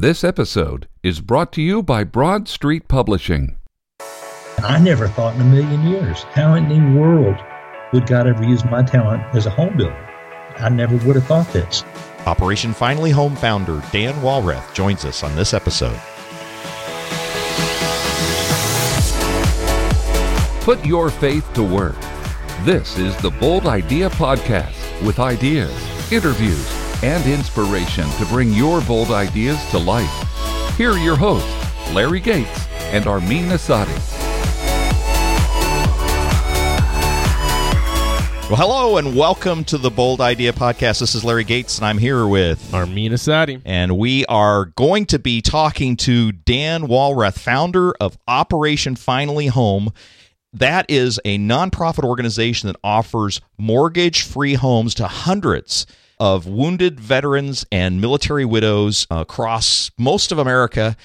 This episode is brought to you by Broad Street Publishing. I never thought in a million years, how in the world would God ever use my talent as a home builder? I never would have thought this. Operation Finally Home founder Dan Wallrath joins us on this episode. Put your faith to work. This is the Bold Idea Podcast with ideas, interviews, and inspiration to bring your bold ideas to life. Here are your hosts, Larry Gates and Armin Asadi. Well, hello and welcome to the Bold Idea Podcast. This is Larry Gates, and I'm here with Armin Asadi. And we are going to be talking to Dan Wallrath, founder of Operation Finally Home. That is a nonprofit organization that offers mortgage free homes to hundreds of wounded veterans and military widows across most of America.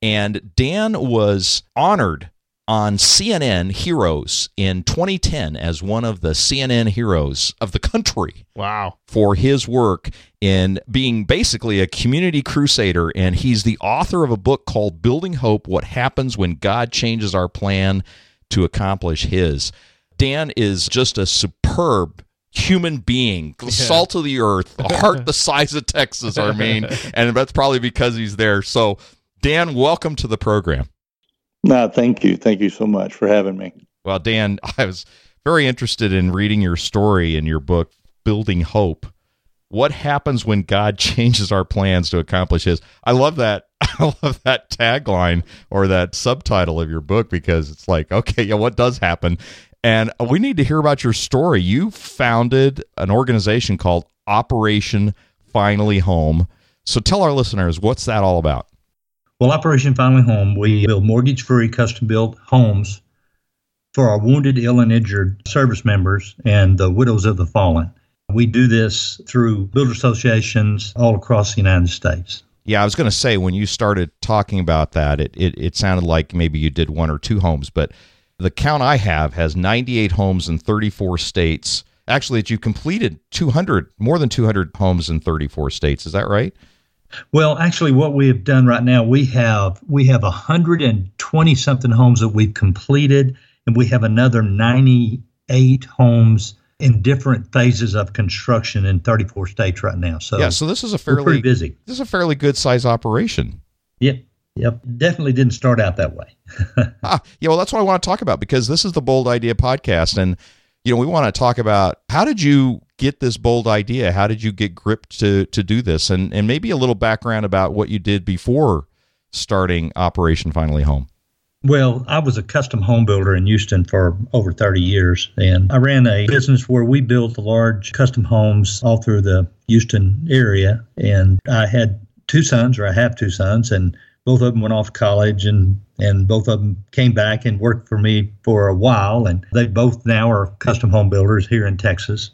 And Dan was honored on CNN Heroes in 2010 as one of the CNN heroes of the country. Wow. For his work in being basically a community crusader. And he's the author of a book called Building Hope What Happens When God Changes Our Plan to Accomplish His. Dan is just a superb human being, yeah. salt of the earth, a heart the size of Texas, Armin. and that's probably because he's there. So, Dan, welcome to the program. No, thank you. Thank you so much for having me. Well, Dan, I was very interested in reading your story in your book, Building Hope. What happens when God changes our plans to accomplish His? I love that. I love that tagline or that subtitle of your book because it's like, okay, yeah, what does happen? And we need to hear about your story. You founded an organization called Operation Finally Home. So tell our listeners, what's that all about? Well, Operation Finally Home, we build mortgage free, custom built homes for our wounded, ill, and injured service members and the widows of the fallen. We do this through builder associations all across the United States. Yeah, I was going to say when you started talking about that, it, it, it sounded like maybe you did one or two homes, but the count I have has 98 homes in 34 states. Actually, that you completed 200, more than 200 homes in 34 states. Is that right? Well, actually, what we have done right now, we have we have 120 something homes that we've completed, and we have another 98 homes in different phases of construction in 34 states right now. So yeah, so this is a fairly busy. This is a fairly good size operation. Yep. Yep, definitely didn't start out that way. ah, yeah, well, that's what I want to talk about because this is the Bold Idea podcast, and you know we want to talk about how did you get this bold idea? How did you get gripped to to do this, and and maybe a little background about what you did before starting Operation Finally Home. Well, I was a custom home builder in Houston for over 30 years, and I ran a business where we built large custom homes all through the Houston area. And I had two sons, or I have two sons, and both of them went off college and and both of them came back and worked for me for a while and they both now are custom home builders here in Texas.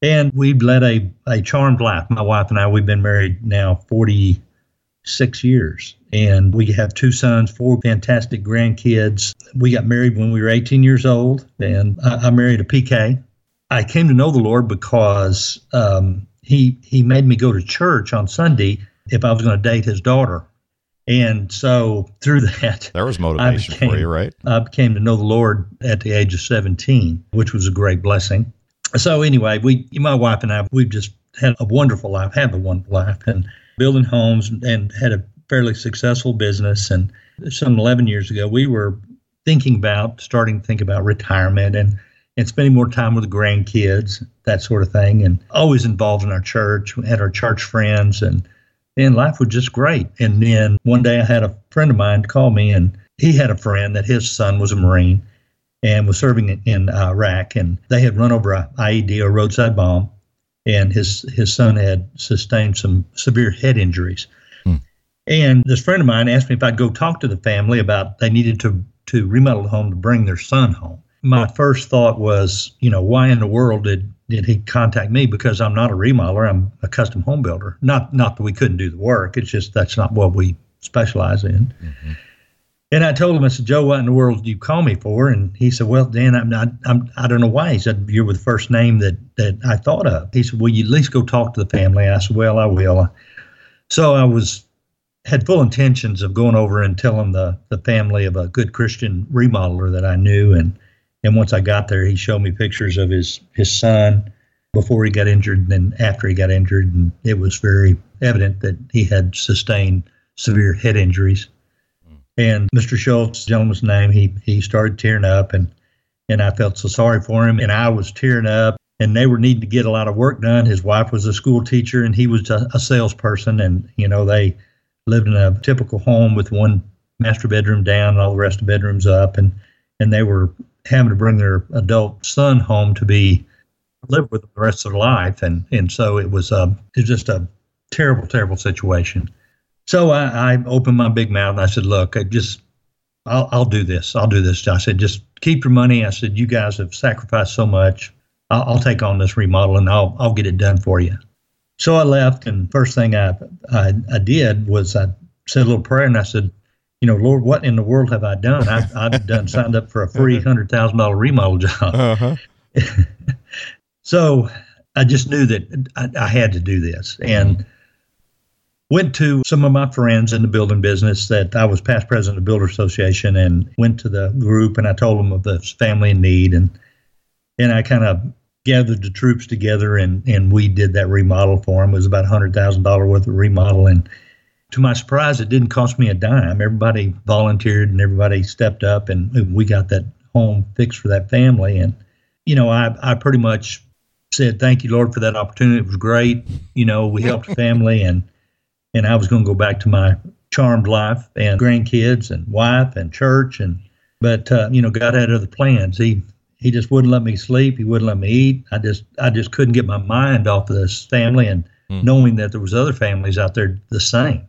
And we've led a, a charmed life. My wife and I, we've been married now 46 years. And we have two sons, four fantastic grandkids. We got married when we were 18 years old, and I, I married a PK. I came to know the Lord because um, he he made me go to church on Sunday if I was going to date his daughter. And so through that, there was motivation became, for you, right? I became to know the Lord at the age of 17, which was a great blessing. So anyway, we, my wife and I, we've just had a wonderful life, have a wonderful life, and building homes and had a fairly successful business. And some 11 years ago, we were thinking about starting to think about retirement and and spending more time with the grandkids, that sort of thing, and always involved in our church. We had our church friends and and life was just great. And then one day I had a friend of mine call me, and he had a friend that his son was a Marine and was serving in Iraq, and they had run over a IED or roadside bomb, and his his son had sustained some severe head injuries. Hmm. And this friend of mine asked me if I'd go talk to the family about they needed to to remodel the home to bring their son home. My first thought was, you know, why in the world did did he contact me because I'm not a remodeler. I'm a custom home builder. Not not that we couldn't do the work. It's just that's not what we specialize in. Mm-hmm. And I told him, I said, Joe, what in the world do you call me for? And he said, Well, Dan, I'm not, I'm, I don't know why. He said, You're the first name that, that I thought of. He said, Will you at least go talk to the family? I said, Well, I will. So I was had full intentions of going over and telling the the family of a good Christian remodeler that I knew, and and once I got there, he showed me pictures of his his son before he got injured and then after he got injured, and it was very evident that he had sustained severe head injuries. And Mr. Schultz, gentleman's name, he he started tearing up, and and I felt so sorry for him, and I was tearing up, and they were needing to get a lot of work done. His wife was a school teacher, and he was a, a salesperson, and you know they lived in a typical home with one master bedroom down and all the rest of the bedrooms up, and and they were having to bring their adult son home to be live with the rest of their life, and and so it was um, a it was just a terrible, terrible situation. So I, I opened my big mouth and I said, "Look, I just I'll, I'll do this. I'll do this." I said, "Just keep your money." I said, "You guys have sacrificed so much. I'll, I'll take on this remodel and I'll I'll get it done for you." So I left, and first thing I, I, I did was I said a little prayer, and I said, "You know, Lord, what in the world have I done? I, I've done signed up for a free hundred thousand dollar remodel job." Uh-huh. so I just knew that I, I, had to do this, and went to some of my friends in the building business that I was past president of the Builder Association, and went to the group, and I told them of the family in need, and and I kind of gathered the troops together and, and we did that remodel for them. It was about $100,000 worth of remodel. And to my surprise, it didn't cost me a dime. Everybody volunteered and everybody stepped up and we got that home fixed for that family. And, you know, I, I pretty much said, thank you, Lord, for that opportunity. It was great. You know, we helped the family and, and I was going to go back to my charmed life and grandkids and wife and church. And, but, uh, you know, God had other plans. He, he just wouldn't let me sleep. He wouldn't let me eat. I just I just couldn't get my mind off of this family and mm. knowing that there was other families out there the same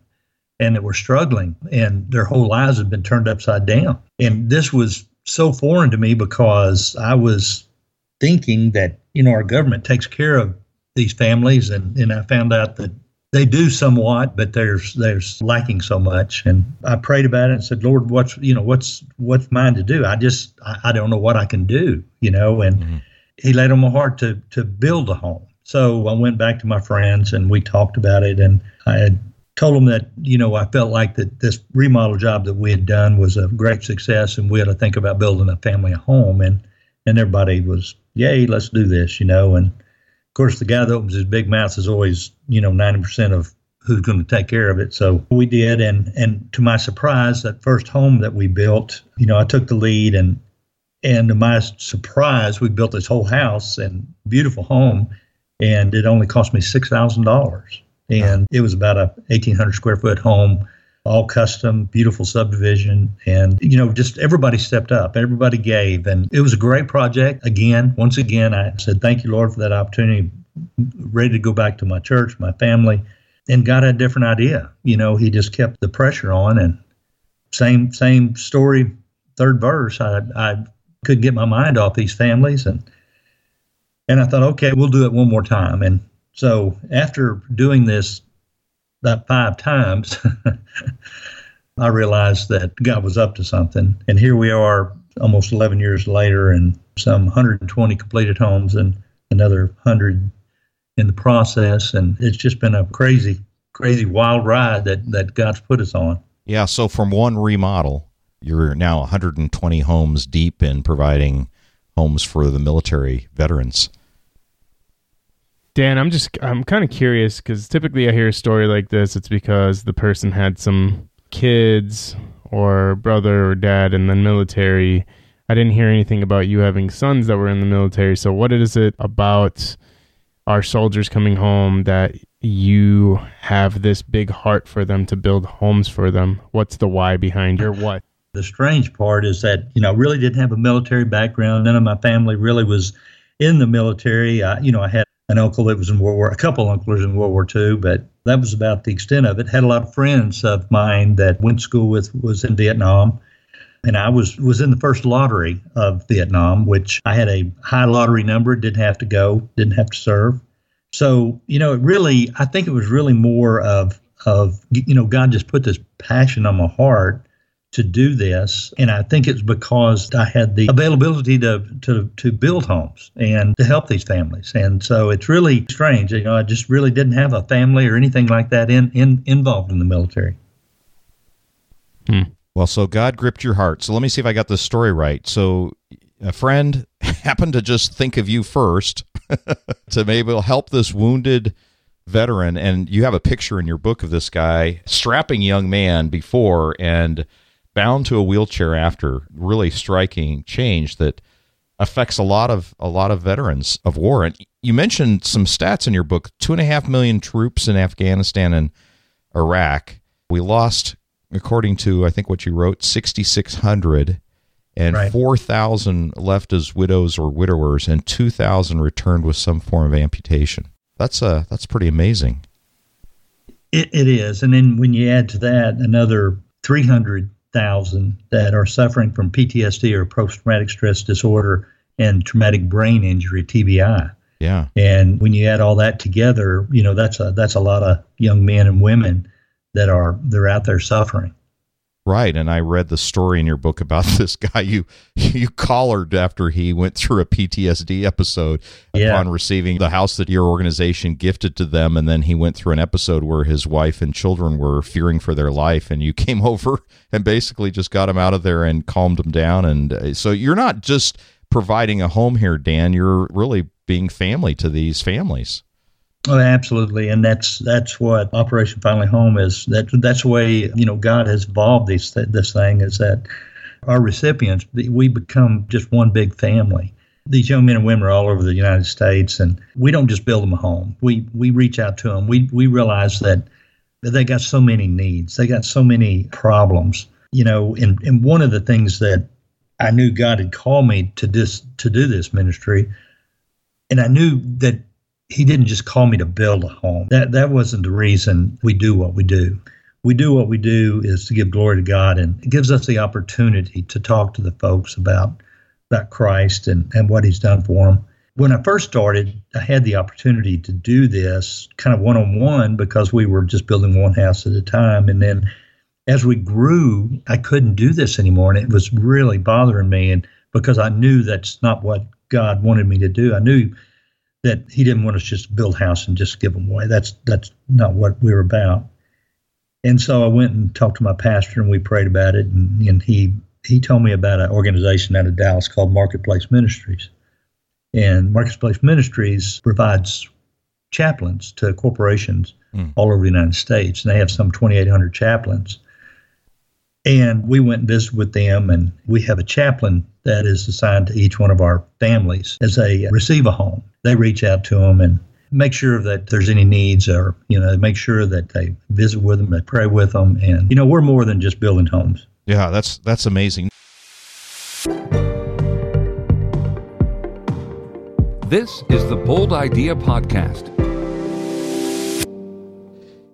and that were struggling and their whole lives had been turned upside down. And this was so foreign to me because I was thinking that, you know, our government takes care of these families and, and I found out that they do somewhat, but there's there's lacking so much. And I prayed about it and said, Lord, what's you know what's what's mine to do? I just I, I don't know what I can do, you know. And mm-hmm. He laid on my heart to to build a home. So I went back to my friends and we talked about it. And I had told them that you know I felt like that this remodel job that we had done was a great success, and we had to think about building a family home. And and everybody was, yay, let's do this, you know. And of course, the guy that opens his big mouth is always, you know, 90% of who's going to take care of it. So we did. And, and to my surprise, that first home that we built, you know, I took the lead and, and to my surprise, we built this whole house and beautiful home. And it only cost me $6,000. And it was about a 1800 square foot home all custom, beautiful subdivision. And, you know, just everybody stepped up, everybody gave. And it was a great project. Again, once again, I said, thank you, Lord, for that opportunity. Ready to go back to my church, my family. And God had a different idea. You know, He just kept the pressure on. And same, same story, third verse. I, I couldn't get my mind off these families. And, and I thought, okay, we'll do it one more time. And so after doing this about five times, I realized that God was up to something. And here we are almost 11 years later and some 120 completed homes and another 100 in the process. And it's just been a crazy, crazy wild ride that, that God's put us on. Yeah. So from one remodel, you're now 120 homes deep in providing homes for the military veterans. Dan, I'm just I'm kind of curious because typically I hear a story like this, it's because the person had some kids or brother or dad in the military. I didn't hear anything about you having sons that were in the military. So what is it about our soldiers coming home that you have this big heart for them to build homes for them? What's the why behind your what? The strange part is that, you know, I really didn't have a military background. None of my family really was in the military. I, you know, I had an uncle that was in World War, a couple uncles in World War II, but that was about the extent of it. Had a lot of friends of mine that went to school with was in Vietnam, and I was was in the first lottery of Vietnam, which I had a high lottery number, didn't have to go, didn't have to serve. So you know, it really, I think it was really more of of you know, God just put this passion on my heart to do this. And I think it's because I had the availability to, to, to build homes and to help these families. And so it's really strange. You know, I just really didn't have a family or anything like that in, in involved in the military. Hmm. Well, so God gripped your heart. So let me see if I got this story right. So a friend happened to just think of you first to maybe help this wounded veteran. And you have a picture in your book of this guy, strapping young man before and bound to a wheelchair after. Really striking change that affects a lot of a lot of veterans of war. And you mentioned some stats in your book: two and a half million troops in Afghanistan and Iraq. We lost, according to I think what you wrote, sixty six hundred, and Right. four thousand left as widows or widowers, and two thousand returned with some form of amputation. That's uh that's pretty amazing. It, it is. And then when you add to that another 300,000 that are suffering from PTSD or post traumatic stress disorder and traumatic brain injury, TBI. Yeah. And when you add all that together, you know, that's a that's a lot of young men and women that are they're out there suffering. Right, and I read the story in your book about this guy you you collared after he went through a PTSD episode Yeah. upon receiving the house that your organization gifted to them, and then he went through an episode where his wife and children were fearing for their life, and you came over and basically just got him out of there and calmed him down. And uh, so you're not just providing a home here, Dan. You're really being family to these families. Oh, absolutely, and that's that's what Operation Finally Home is. That that's the way you know God has evolved this this thing is that our recipients we become just one big family. These young men and women are all over the United States, and we don't just build them a home. We we reach out to them. We we realize that they got so many needs. They got so many problems. You know, and and one of the things that I knew God had called me to this to do this ministry, and I knew that he didn't just call me to build a home. That that wasn't the reason we do what we do. We do what we do is to give glory to God, and it gives us the opportunity to talk to the folks about about Christ and and what He's done for them. When I first started, I had the opportunity to do this kind of one on one because we were just building one house at a time, and then as we grew, I couldn't do this anymore, and it was really bothering me. And because I knew that's not what God wanted me to do, I knew that He didn't want us just to build house and just give them away. That's that's not what we were about. And so I went and talked to my pastor, and we prayed about it. And, and he he told me about an organization out of Dallas called Marketplace Ministries. And Marketplace Ministries provides chaplains to corporations Mm. all over the United States, and they have some 2,800 chaplains. And we went and visited with them, and we have a chaplain that is assigned to each one of our families as they receive a home. They reach out to them and make sure that there's any needs, or you know, make sure that they visit with them, they pray with them, and you know, we're more than just building homes. Yeah, that's that's amazing. This is the Bold Idea Podcast.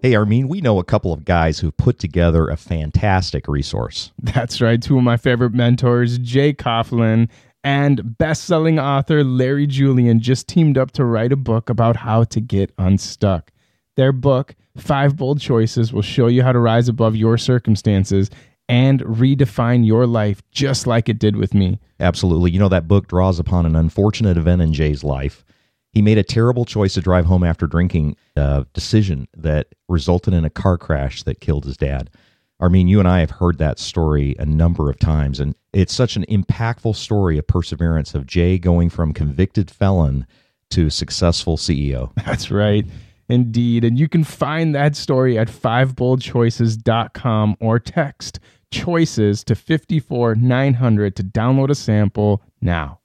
Hey, Armin, we know a couple of guys who've put together a fantastic resource. That's right. Two of my favorite mentors, Jay Coughlin and best-selling author Larry Julian, just teamed up to write a book about how to get unstuck. Their book, Five Bold Choices, will show you how to rise above your circumstances and redefine your life just like it did with me. Absolutely. You know, that book draws upon an unfortunate event in Jay's life. He made a terrible choice to drive home after drinking, a decision that resulted in a car crash that killed his dad. I mean, you and I have heard that story a number of times, and it's such an impactful story of perseverance of Jay going from convicted felon to successful CEO. That's right. Indeed. And you can find that story at fiveboldchoices.com or text choices to 54 900 to download a sample now.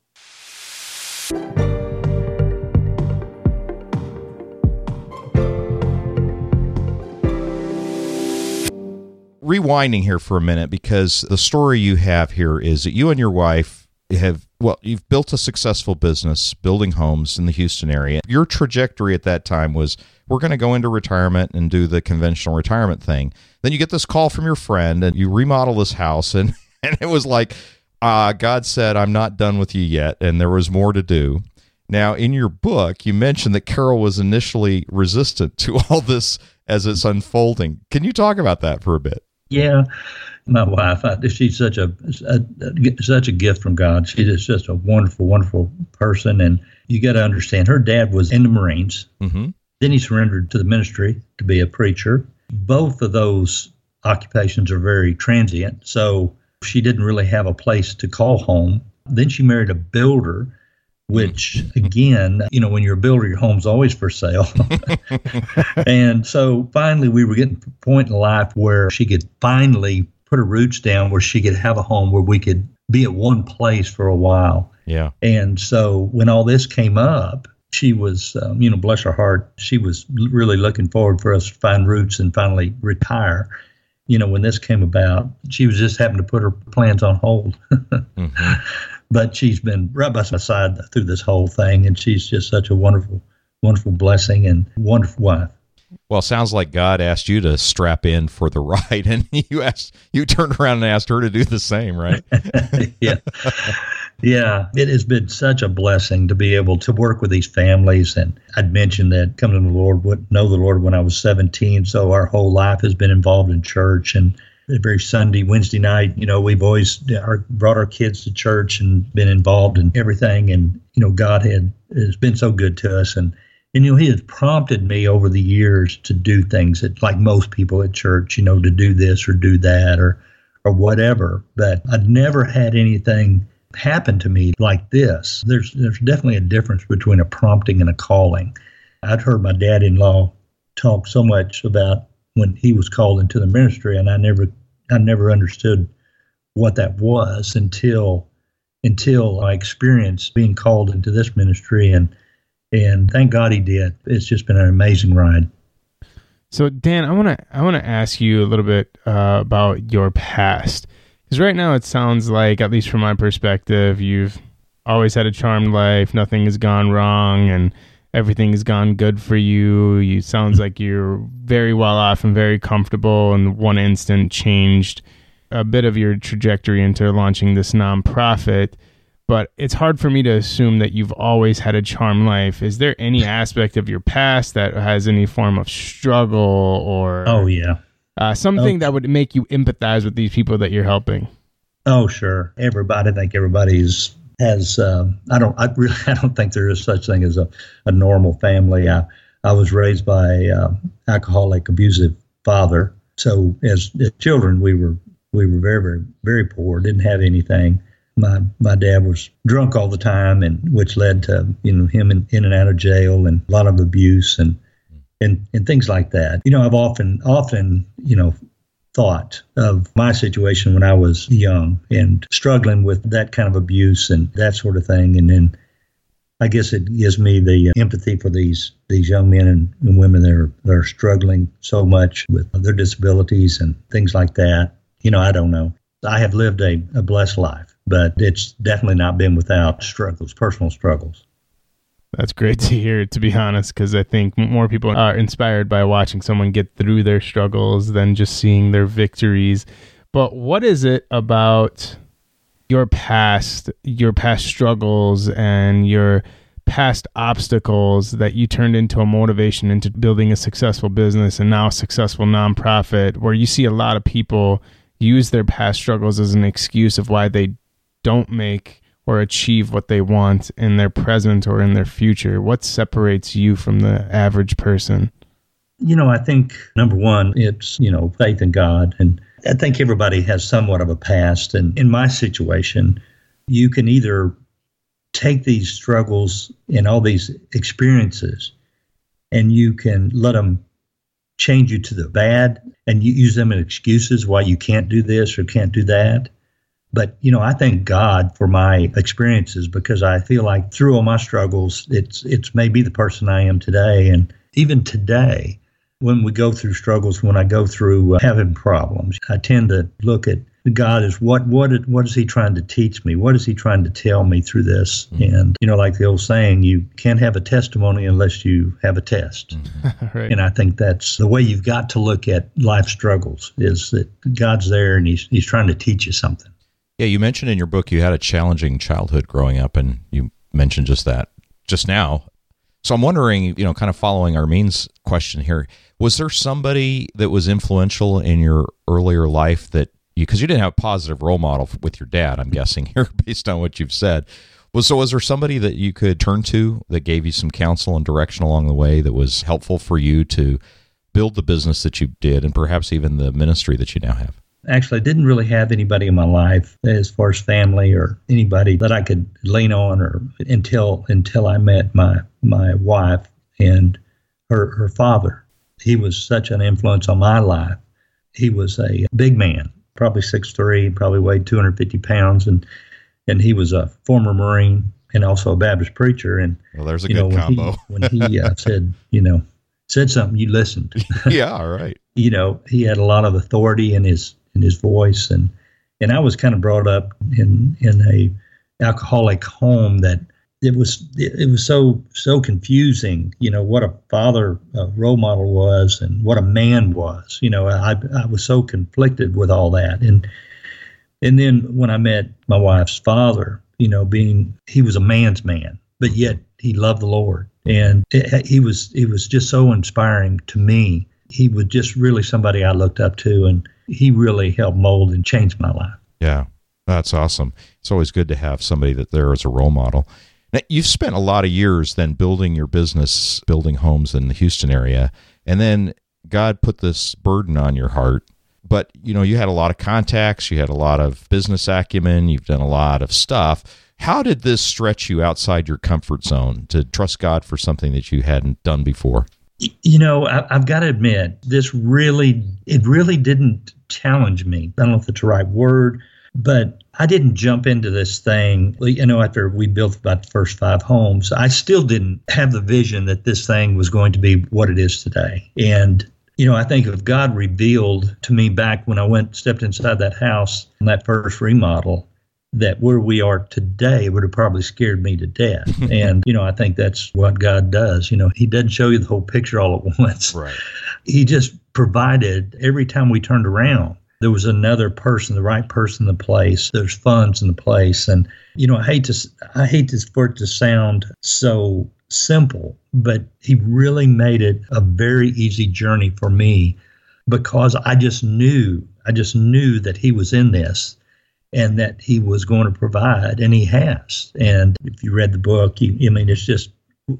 Rewinding here for a minute because the story you have here is that you and your wife have well you've built a successful business building homes in the Houston area. Your trajectory at that time was we're going to go into retirement and do the conventional retirement thing. Then you get this call from your friend and you remodel this house and and it was like uh, God said I'm not done with you yet and there was more to do. Now, in your book, you mentioned that Carol was initially resistant to all this as it's unfolding. Can you talk about that for a bit? Yeah, my wife, I, she's such a, a, such a gift from God. She is just a wonderful, wonderful person, and you got to understand. Her dad was in the Marines. Mm-hmm. Then he surrendered to the ministry to be a preacher. Both of those occupations are very transient. So she didn't really have a place to call home. Then she married a builder, which again, you know, when you're a builder, your home's always for sale. and so finally, we were getting to a point in life where she could finally put her roots down, where she could have a home where we could be at one place for a while. Yeah. And so when all this came up, she was, um, you know, bless her heart, she was really looking forward for us to find roots and finally retire. You know, when this came about, she was just having to put her plans on hold. mm-hmm. But she's been right by my side through this whole thing, and she's just such a wonderful, wonderful blessing and wonderful wife. Well, sounds like God asked you to strap in for the ride, and you asked you turned around and asked her to do the same, right? yeah, yeah. It has been such a blessing to be able to work with these families, and I'd mentioned that coming to the Lord, know the Lord when I was 17, so our whole life has been involved in church and. Every Sunday, Wednesday night, you know, we've always our, brought our kids to church and been involved in everything. And, you know, God had, has been so good to us. And and you know, he has prompted me over the years to do things that, like most people at church, you know, to do this or do that or or whatever. But I'd never had anything happen to me like this. There's there's definitely a difference between a prompting and a calling. I'd heard my dad-in-law talk so much about when he was called into the ministry, and I never I never understood what that was until until I experienced being called into this ministry and and thank God he did. It's just been an amazing ride. So Dan, I want to I want to ask you a little bit uh, about your past because right now it sounds like, at least from my perspective, you've always had a charmed life. Nothing has gone wrong, and everything has gone good for you. You sounds like you're very well off and very comfortable. And one instant changed a bit of your trajectory into launching this nonprofit but it's hard for me to assume that you've always had a charm life. Is there any aspect of your past that has any form of struggle or oh yeah uh, something oh. that would make you empathize with these people that you're helping? Oh sure, everybody. I think everybody's has. Um, I don't. I really. I don't think there is such thing as a, a normal family. I I was raised by um, alcoholic, abusive father. So as, as children, we were we were very very very poor. Didn't have anything my my dad was drunk all the time, and which led to you know him in, in and out of jail and a lot of abuse and and and things like that. You know, I've often often you know thought of my situation when I was young and struggling with that kind of abuse and that sort of thing, and then. I guess it gives me the uh, empathy for these these young men and, and women that are, that are struggling so much with their disabilities and things like that. You know, I don't know. I have lived a, a blessed life but it's definitely not been without struggles, personal struggles. That's great to hear, to be honest, because I think more people are inspired by watching someone get through their struggles than just seeing their victories. But what is it about your past, your past struggles, and your past obstacles that you turned into a motivation into building a successful business and now a successful nonprofit, where you see a lot of people use their past struggles as an excuse of why they don't make or achieve what they want in their present or in their future? What separates you from the average person? You know, I think number one, it's, you know, faith in God. And I think everybody has somewhat of a past. And in my situation, you can either take these struggles and all these experiences and you can let them change you to the bad and you use them as excuses why you can't do this or can't do that but, you know, I thank God for my experiences because I feel like through all my struggles, it's it's made me the person I am today. And even today, when we go through struggles, when I go through uh, having problems, I tend to look at God as what what what is He trying to teach me? What is He trying to tell me through this? Mm-hmm. And you know, like the old saying, you can't have a testimony unless you have a test. Mm-hmm. right. And I think that's the way you've got to look at life struggles is that God's there and He's He's trying to teach you something. Yeah, you mentioned in your book you had a challenging childhood growing up, and you mentioned just that just now. So I'm wondering, you know, kind of following Armin's question here, was there somebody that was influential in your earlier life that you, because you didn't have a positive role model with your dad, I'm guessing here, based on what you've said. Was so was there somebody that you could turn to that gave you some counsel and direction along the way that was helpful for you to build the business that you did and perhaps even the ministry that you now have? Actually, I didn't really have anybody in my life as far as family or anybody that I could lean on or until until I met my my wife and her her father. He was such an influence on my life. He was a big man, probably six three, probably weighed 250 pounds, and and he was a former Marine and also a Baptist preacher. And well, there's a good know, when combo. He, when he uh, said, you know, said something, you listened. yeah, all right. you know, he had a lot of authority in his in his voice, and and I was kind of brought up in in a alcoholic home that it was it, was so so confusing you know what a father uh, role model was and what a man was you know I, I was so conflicted with all that. And and then when I met my wife's father you know being he was a man's man but yet he loved the Lord. And it, he was he was just so inspiring to me. He was just really somebody I looked up to. And he really helped mold and change my life yeah that's awesome it's always good to have somebody that there as a role model now, you've spent a lot of years then building your business, building homes in the Houston area, and then God put this burden on your heart. But you know, you had a lot of contacts, you had a lot of business acumen, you've done a lot of stuff. How did this stretch you outside your comfort zone to trust God for something that you hadn't done before? You know, I, have got to admit, this really, it really didn't challenge me. I don't know if it's the right word, but I didn't jump into this thing, you know, after we built about the first five homes. I still didn't have the vision that this thing was going to be what it is today. And, you know, I think if God revealed to me back when I went, stepped inside that house in that first remodel, that where we are today would have probably scared me to death. and, you know, I think that's what God does. You know, He doesn't show you the whole picture all at once. Right. He just provided every time we turned around there was another person, the right person in the place. There's funds in the place, and you know, I hate to I hate to, for it to sound so simple, but he really made it a very easy journey for me because I just knew I just knew that he was in this and that he was going to provide, and he has. And if you read the book, you, I mean, it's just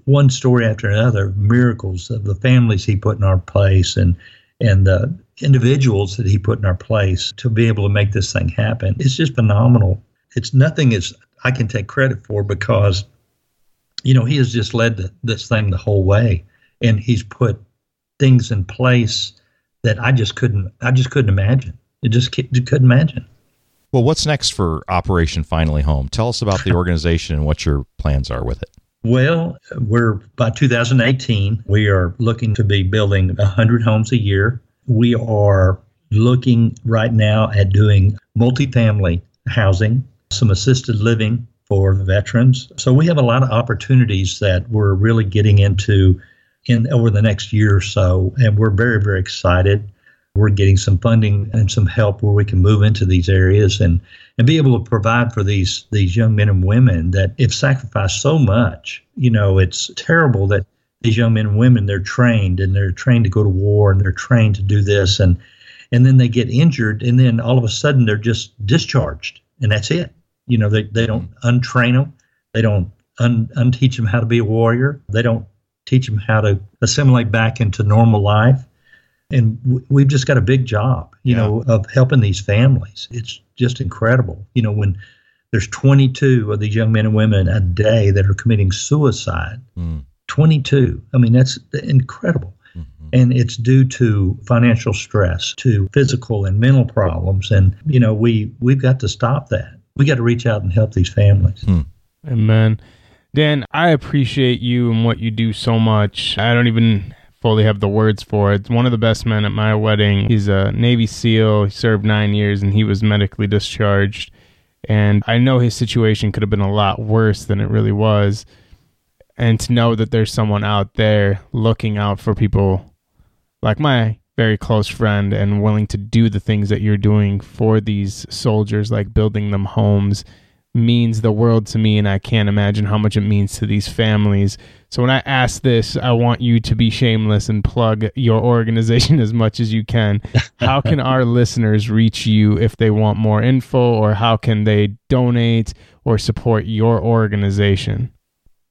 one story after another, miracles of the families he put in our place, and and the individuals that he put in our place to be able to make this thing happen. It's just phenomenal. It's nothing is I can take credit for because, you know, he has just led the, this thing the whole way, and he's put things in place that I just couldn't I just couldn't imagine. It just couldn't imagine. Well, what's next for Operation Finally Home? Tell us about the organization and what your plans are with it. Well, we're by 2018, we are looking to be building 100 homes a year we are looking right now at doing multifamily housing, some assisted living for veterans. So we have a lot of opportunities that we're really getting into in over the next year or so, and we're very very excited. We're getting some funding and some help where we can move into these areas and and be able to provide for these these young men and women that have sacrificed so much. You know, it's terrible that these young men and women they're trained and they're trained to go to war and they're trained to do this and and then they get injured and then all of a sudden they're just discharged and that's it. You know they, they don't untrain them they don't un, unteach them how to be a warrior. They don't teach them how to assimilate back into normal life and w- we've just got a big job you yeah. know of helping these families it's just incredible you know when there's 22 of these young men and women a day that are committing suicide mm 22. I mean, that's incredible. Mm-hmm. And it's due to financial stress, to physical and mental problems. And, you know, we, we've got to stop that. We got to reach out and help these families. Hmm. Amen. Dan, I appreciate you and what you do so much. I don't even fully have the words for it. One of the best men at my wedding. He's a Navy SEAL. He served nine years and he was medically discharged. And I know his situation could have been a lot worse than it really was and to know that there's someone out there looking out for people like my very close friend and willing to do the things that you're doing for these soldiers like building them homes means the world to me and I can't imagine how much it means to these families. So when I ask this, I want you to be shameless and plug your organization as much as you can. How can our listeners reach you if they want more info or how can they donate or support your organization?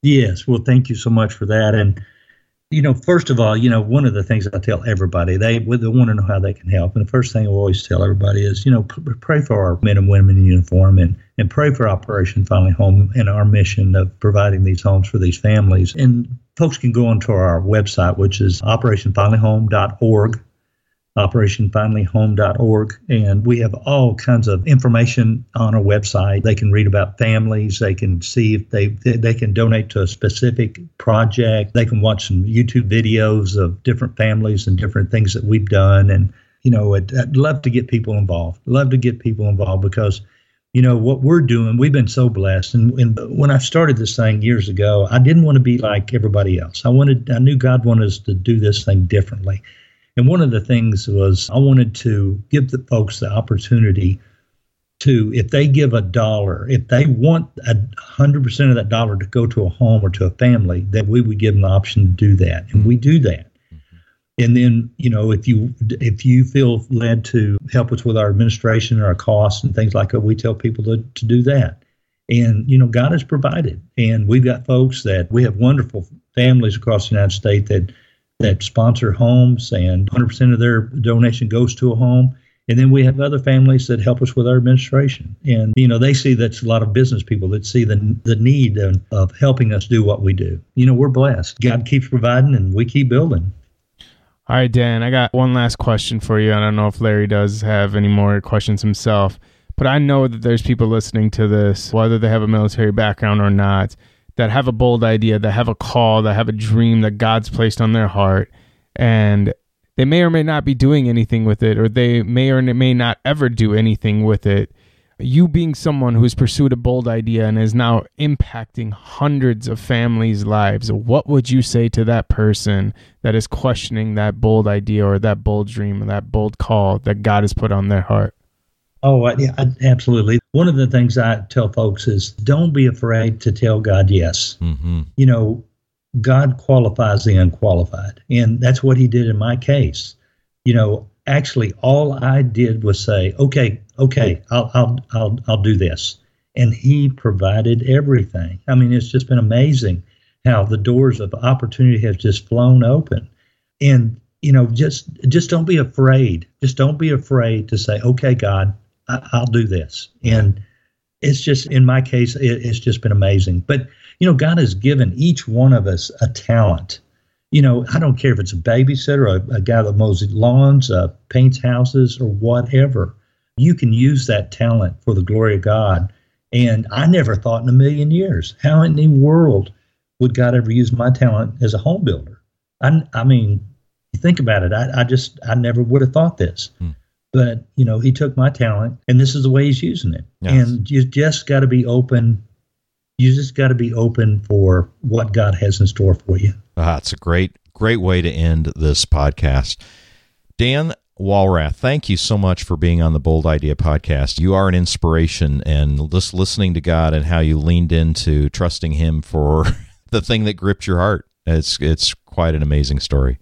Yes. Well, thank you so much for that. And you know, first of all, you know, one of the things I tell everybody, they, they want to know how they can help. And the first thing I always tell everybody is, you know, pray for our men and women in uniform and, and pray for Operation Finally Home and our mission of providing these homes for these families. And folks can go onto our website, which is operationfinallyhome.org operationfinallyhome.org. And we have all kinds of information on our website. They can read about families. They can see if they, they can donate to a specific project. They can watch some YouTube videos of different families and different things that we've done. And, you know, I'd, I'd love to get people involved. Love to get people involved because you know what we're doing we've been so blessed and, and, when i started this thing years ago i didn't want to be like everybody else i wanted i knew god wanted us to do this thing differently and one of the things was I wanted to give the folks the opportunity to, if they give a dollar, if they want a hundred percent of that dollar to go to a home or to a family, that we would give them the option to do that, and we do that. Mm-hmm. And then, you know, if you if you feel led to help us with our administration or our costs and things like that, we tell people to, to do that. And you know, God has provided, and we've got folks that we have wonderful families across the United States that that sponsor homes, and 100% of their donation goes to a home. And then we have other families that help us with our administration. And, you know, they see that's a lot of business people that see the, the need of, of helping us do what we do. You know, we're blessed. God keeps providing and we keep building. All right, Dan, I got one last question for you. I don't know if Larry does have any more questions himself, but I know that there's people listening to this, whether they have a military background or not, that have a bold idea, that have a call, that have a dream that God's placed on their heart, and they may or may not be doing anything with it, or they may or may not ever do anything with it. You being someone who's pursued a bold idea and is now impacting hundreds of families' lives, what would you say to that person that is questioning that bold idea or that bold dream or that bold call that God has put on their heart? Oh, yeah, absolutely. One of the things I tell folks is don't be afraid to tell God yes. Mm-hmm. You know, God qualifies the unqualified. And that's what he did in my case. You know, actually, all I did was say, okay, okay, I'll, I'll, I'll, I'll do this. And he provided everything. I mean, it's just been amazing how the doors of opportunity have just flown open. And, you know, just, just don't be afraid. Just don't be afraid to say, okay, God, I, will do this. And it's just, in my case, it, it's just been amazing. But, you know, God has given each one of us a talent. You know, I don't care if it's a babysitter, a, a guy that mows lawns, uh, paints houses, or whatever. You can use that talent for the glory of God. And I never thought in a million years, how in the world would God ever use my talent as a home builder? I, I mean, think about it. I, I just, I never would have thought this. Hmm but you know he took my talent and this is the way he's using it. Yes. and you just got to be open you just got to be open for what god has in store for you. Ah, That's a great great way to end this podcast. Dan Wallrath thank you so much for being on the bold idea podcast. You are an inspiration and just listening to god and how you leaned into trusting him for the thing that gripped your heart it's it's quite an amazing story.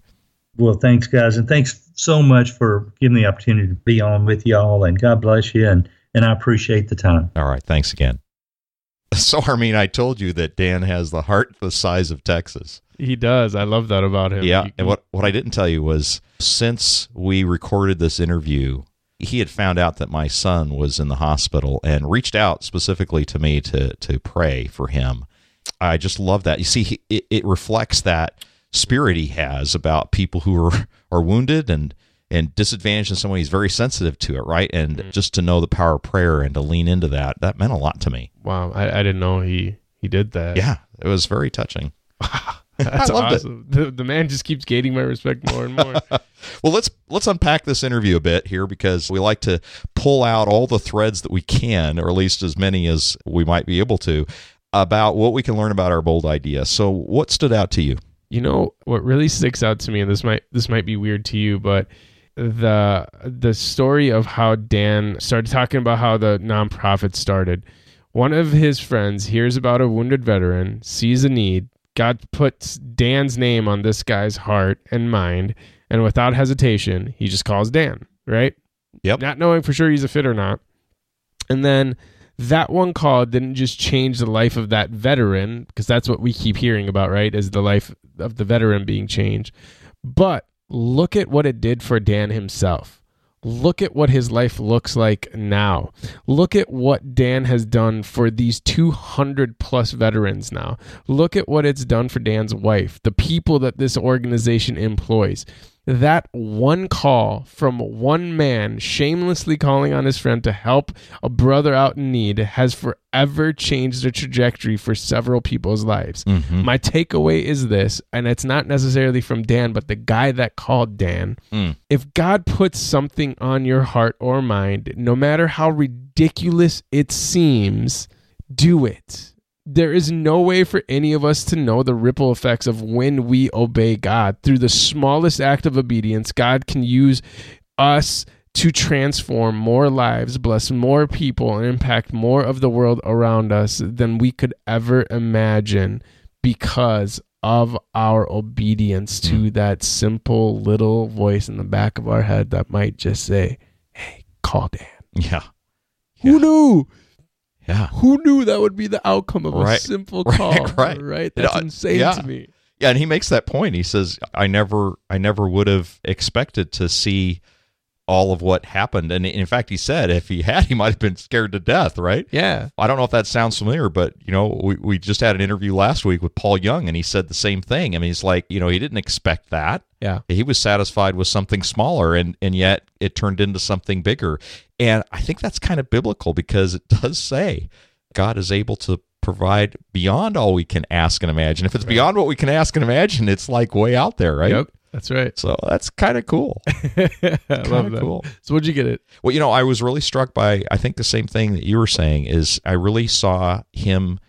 Well thanks guys and thanks so much for giving me the opportunity to be on with y'all, and God bless you, and and I appreciate the time. All right, thanks again. So, I mean, I told you that Dan has the heart the size of Texas. He does. I love that about him. Yeah, and what what I didn't tell you was since we recorded this interview, he had found out that my son was in the hospital and reached out specifically to me to to pray for him. I just love that. You see, he, it, it reflects that spirit he has about people who are, are wounded and and disadvantaged in some way. He's very sensitive to it, right? And mm-hmm. just to know the power of prayer and to lean into that, that meant a lot to me. Wow, I, I didn't know he he did that. Yeah, it was very touching. That's awesome. The, the man just keeps gaining my respect more and more. well, let's let's unpack this interview a bit here because we like to pull out all the threads that we can, or at least as many as we might be able to, about what we can learn about our bold idea. So, what stood out to you? You know what really sticks out to me, and this might this might be weird to you, but the the story of how Dan started talking about how the nonprofit started. One of his friends hears about a wounded veteran, sees a need. God puts Dan's name on this guy's heart and mind, and without hesitation, he just calls Dan, right? Yep. Not knowing for sure he's a fit or not. And then that one call didn't just change the life of that veteran, because that's what we keep hearing about, right? Is the life of the veteran being changed. But look at what it did for Dan himself. Look at what his life looks like now. Look at what Dan has done for these 200 plus veterans now. Look at what it's done for Dan's wife, the people that this organization employs that one call from one man shamelessly calling on his friend to help a brother out in need has forever changed the trajectory for several people's lives. Mhm. My takeaway is this, and it's not necessarily from Dan, but the guy that called Dan. Mm. If God puts something on your heart or mind, no matter how ridiculous it seems, do it there is no way for any of us to know the ripple effects of when we obey God. Through the smallest act of obedience, God can use us to transform more lives, bless more people, and impact more of the world around us than we could ever imagine because of our obedience to mm. that simple little voice in the back of our head that might just say, Hey, call Dan. Yeah. Who knew? Yeah. Who knew that would be the outcome of a simple Right, call? right. Right. That's Uh, insane yeah. to me. Yeah, and he makes that point. He says, "I never, I never would have expected to see all of what happened." And in fact, he said if he had, he might have been scared to death. Right? Yeah. I don't know if that sounds familiar, but you know, we, we just had an interview last week with Paul Young, and he said the same thing. I mean, he's like, you know, he didn't expect that. Yeah. He was satisfied with something smaller, and and yet it turned into something bigger. And I think that's kind of biblical because it does say God is able to provide beyond all we can ask and imagine. If it's beyond what we can ask and imagine, it's like way out there, right? Yep. That's right. So that's kind of cool. I love that. cool. So what'd you get it? Well, you know, I was really struck by I think the same thing that you were saying is I really saw him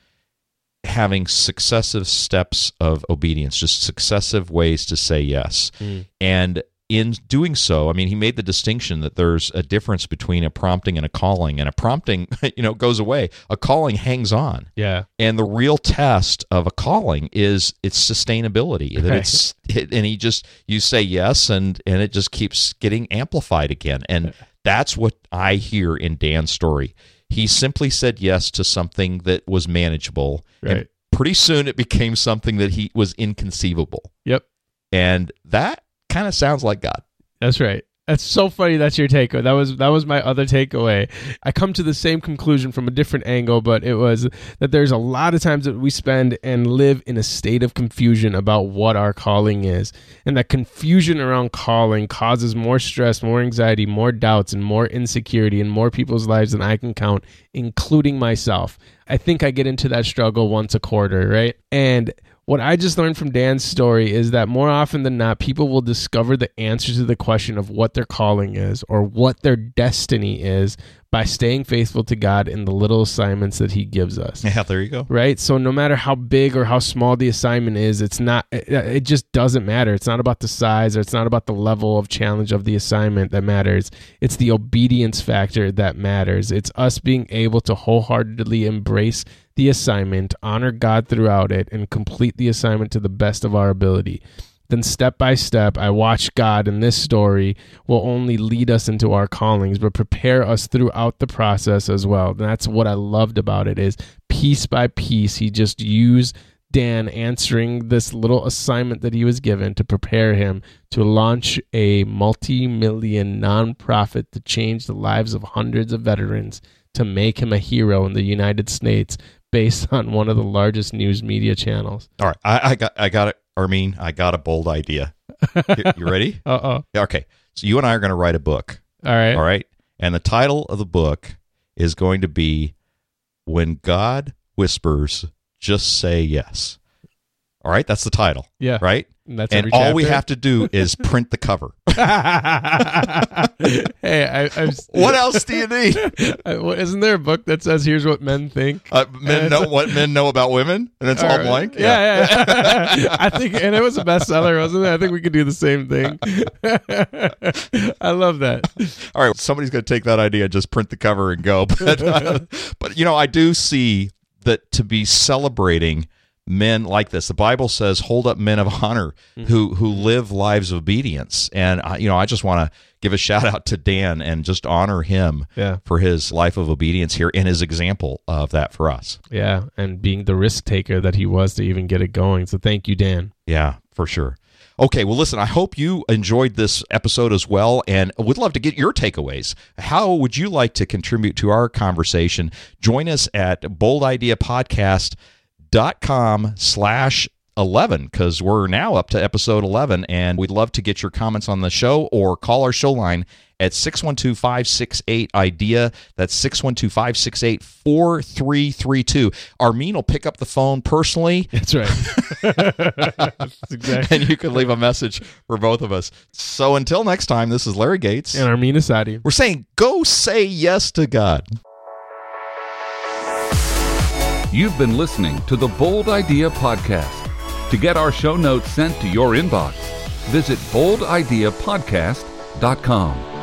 having successive steps of obedience, just successive ways to say yes. Mm. And in doing so, I mean, he made the distinction that there's a difference between a prompting and a calling. And a prompting, you know, goes away. A calling hangs on. Yeah. And the real test of a calling is its sustainability. That Right. it's it, and he just you say yes and and it just keeps getting amplified again. And that's what I hear in Dan's story. He simply said yes to something that was manageable. Right. And pretty soon it became something that he was inconceivable. Yep. And that kind of sounds like God. That's right. That's so funny. That's your takeaway. That was that was my other takeaway. I come to the same conclusion from a different angle, but it was that there's a lot of times that we spend and live in a state of confusion about what our calling is, and that confusion around calling causes more stress, more anxiety, more doubts, and more insecurity in more people's lives than I can count, including myself. I think I get into that struggle once a quarter, right? And what I just learned from Dan's story is that more often than not, people will discover the answer to the question of what their calling is or what their destiny is by staying faithful to God in the little assignments that He gives us. Yeah, there you go. Right? So, no matter how big or how small the assignment is, it's not, it, it just doesn't matter. It's not about the size or it's not about the level of challenge of the assignment that matters. It's the obedience factor that matters. It's us being able to wholeheartedly embrace the assignment, honor God throughout it, and complete the assignment to the best of our ability. Then, step by step, I watch God in this story will only lead us into our callings, but prepare us throughout the process as well. And that's what I loved about it is piece by piece, he just used Dan answering this little assignment that he was given to prepare him to launch a multi-million nonprofit to change the lives of hundreds of veterans to make him a hero in the United States based on one of the largest news media channels. All right. I, I got I got it, Armin. I got a bold idea. you, you ready? Uh-oh. Yeah, Okay. So you and I are going to write a book. All right. All right. And the title of the book is going to be When God Whispers, Just Say Yes. All right. That's the title. Yeah. Right. And that's and all we have to do is print the cover. hey, I, I've, what else do you need? I- well, isn't there a book that says "Here's what men think"? Uh, men know what men know about women, and it's all blank. Yeah, yeah. I think, and it was a bestseller, wasn't it? I think we could do the same thing. I love that. all right, somebody's going to take that idea, and just print the cover and go. But, uh, but you know, I do see that to be celebrating men like this. The Bible says, "Hold up men of honor mm-hmm. who who live lives of obedience." And I, you know, I just want to give a shout out to Dan and just honor him Yeah. for his life of obedience here and his example of that for us. Yeah. And being the risk taker that he was to even get it going. So thank you, Dan. Yeah, for sure. Okay, well, listen, I hope you enjoyed this episode as well and would love to get your takeaways. How would you like to contribute to our conversation? Join us at boldideapodcast.com slash 11 because we're now up to episode 11 and we'd love to get your comments on the show or call our show line at 612-568-IDEA. That's 612-568-4332. Armin will pick up the phone personally That's right. That's exactly. and you can leave a message for both of us. So until next time, this is Larry Gates. And Armin Asadi. We're saying go say yes to God. You've been listening to the Bold Idea Podcast. To get our show notes sent to your inbox, visit boldideapodcast.com.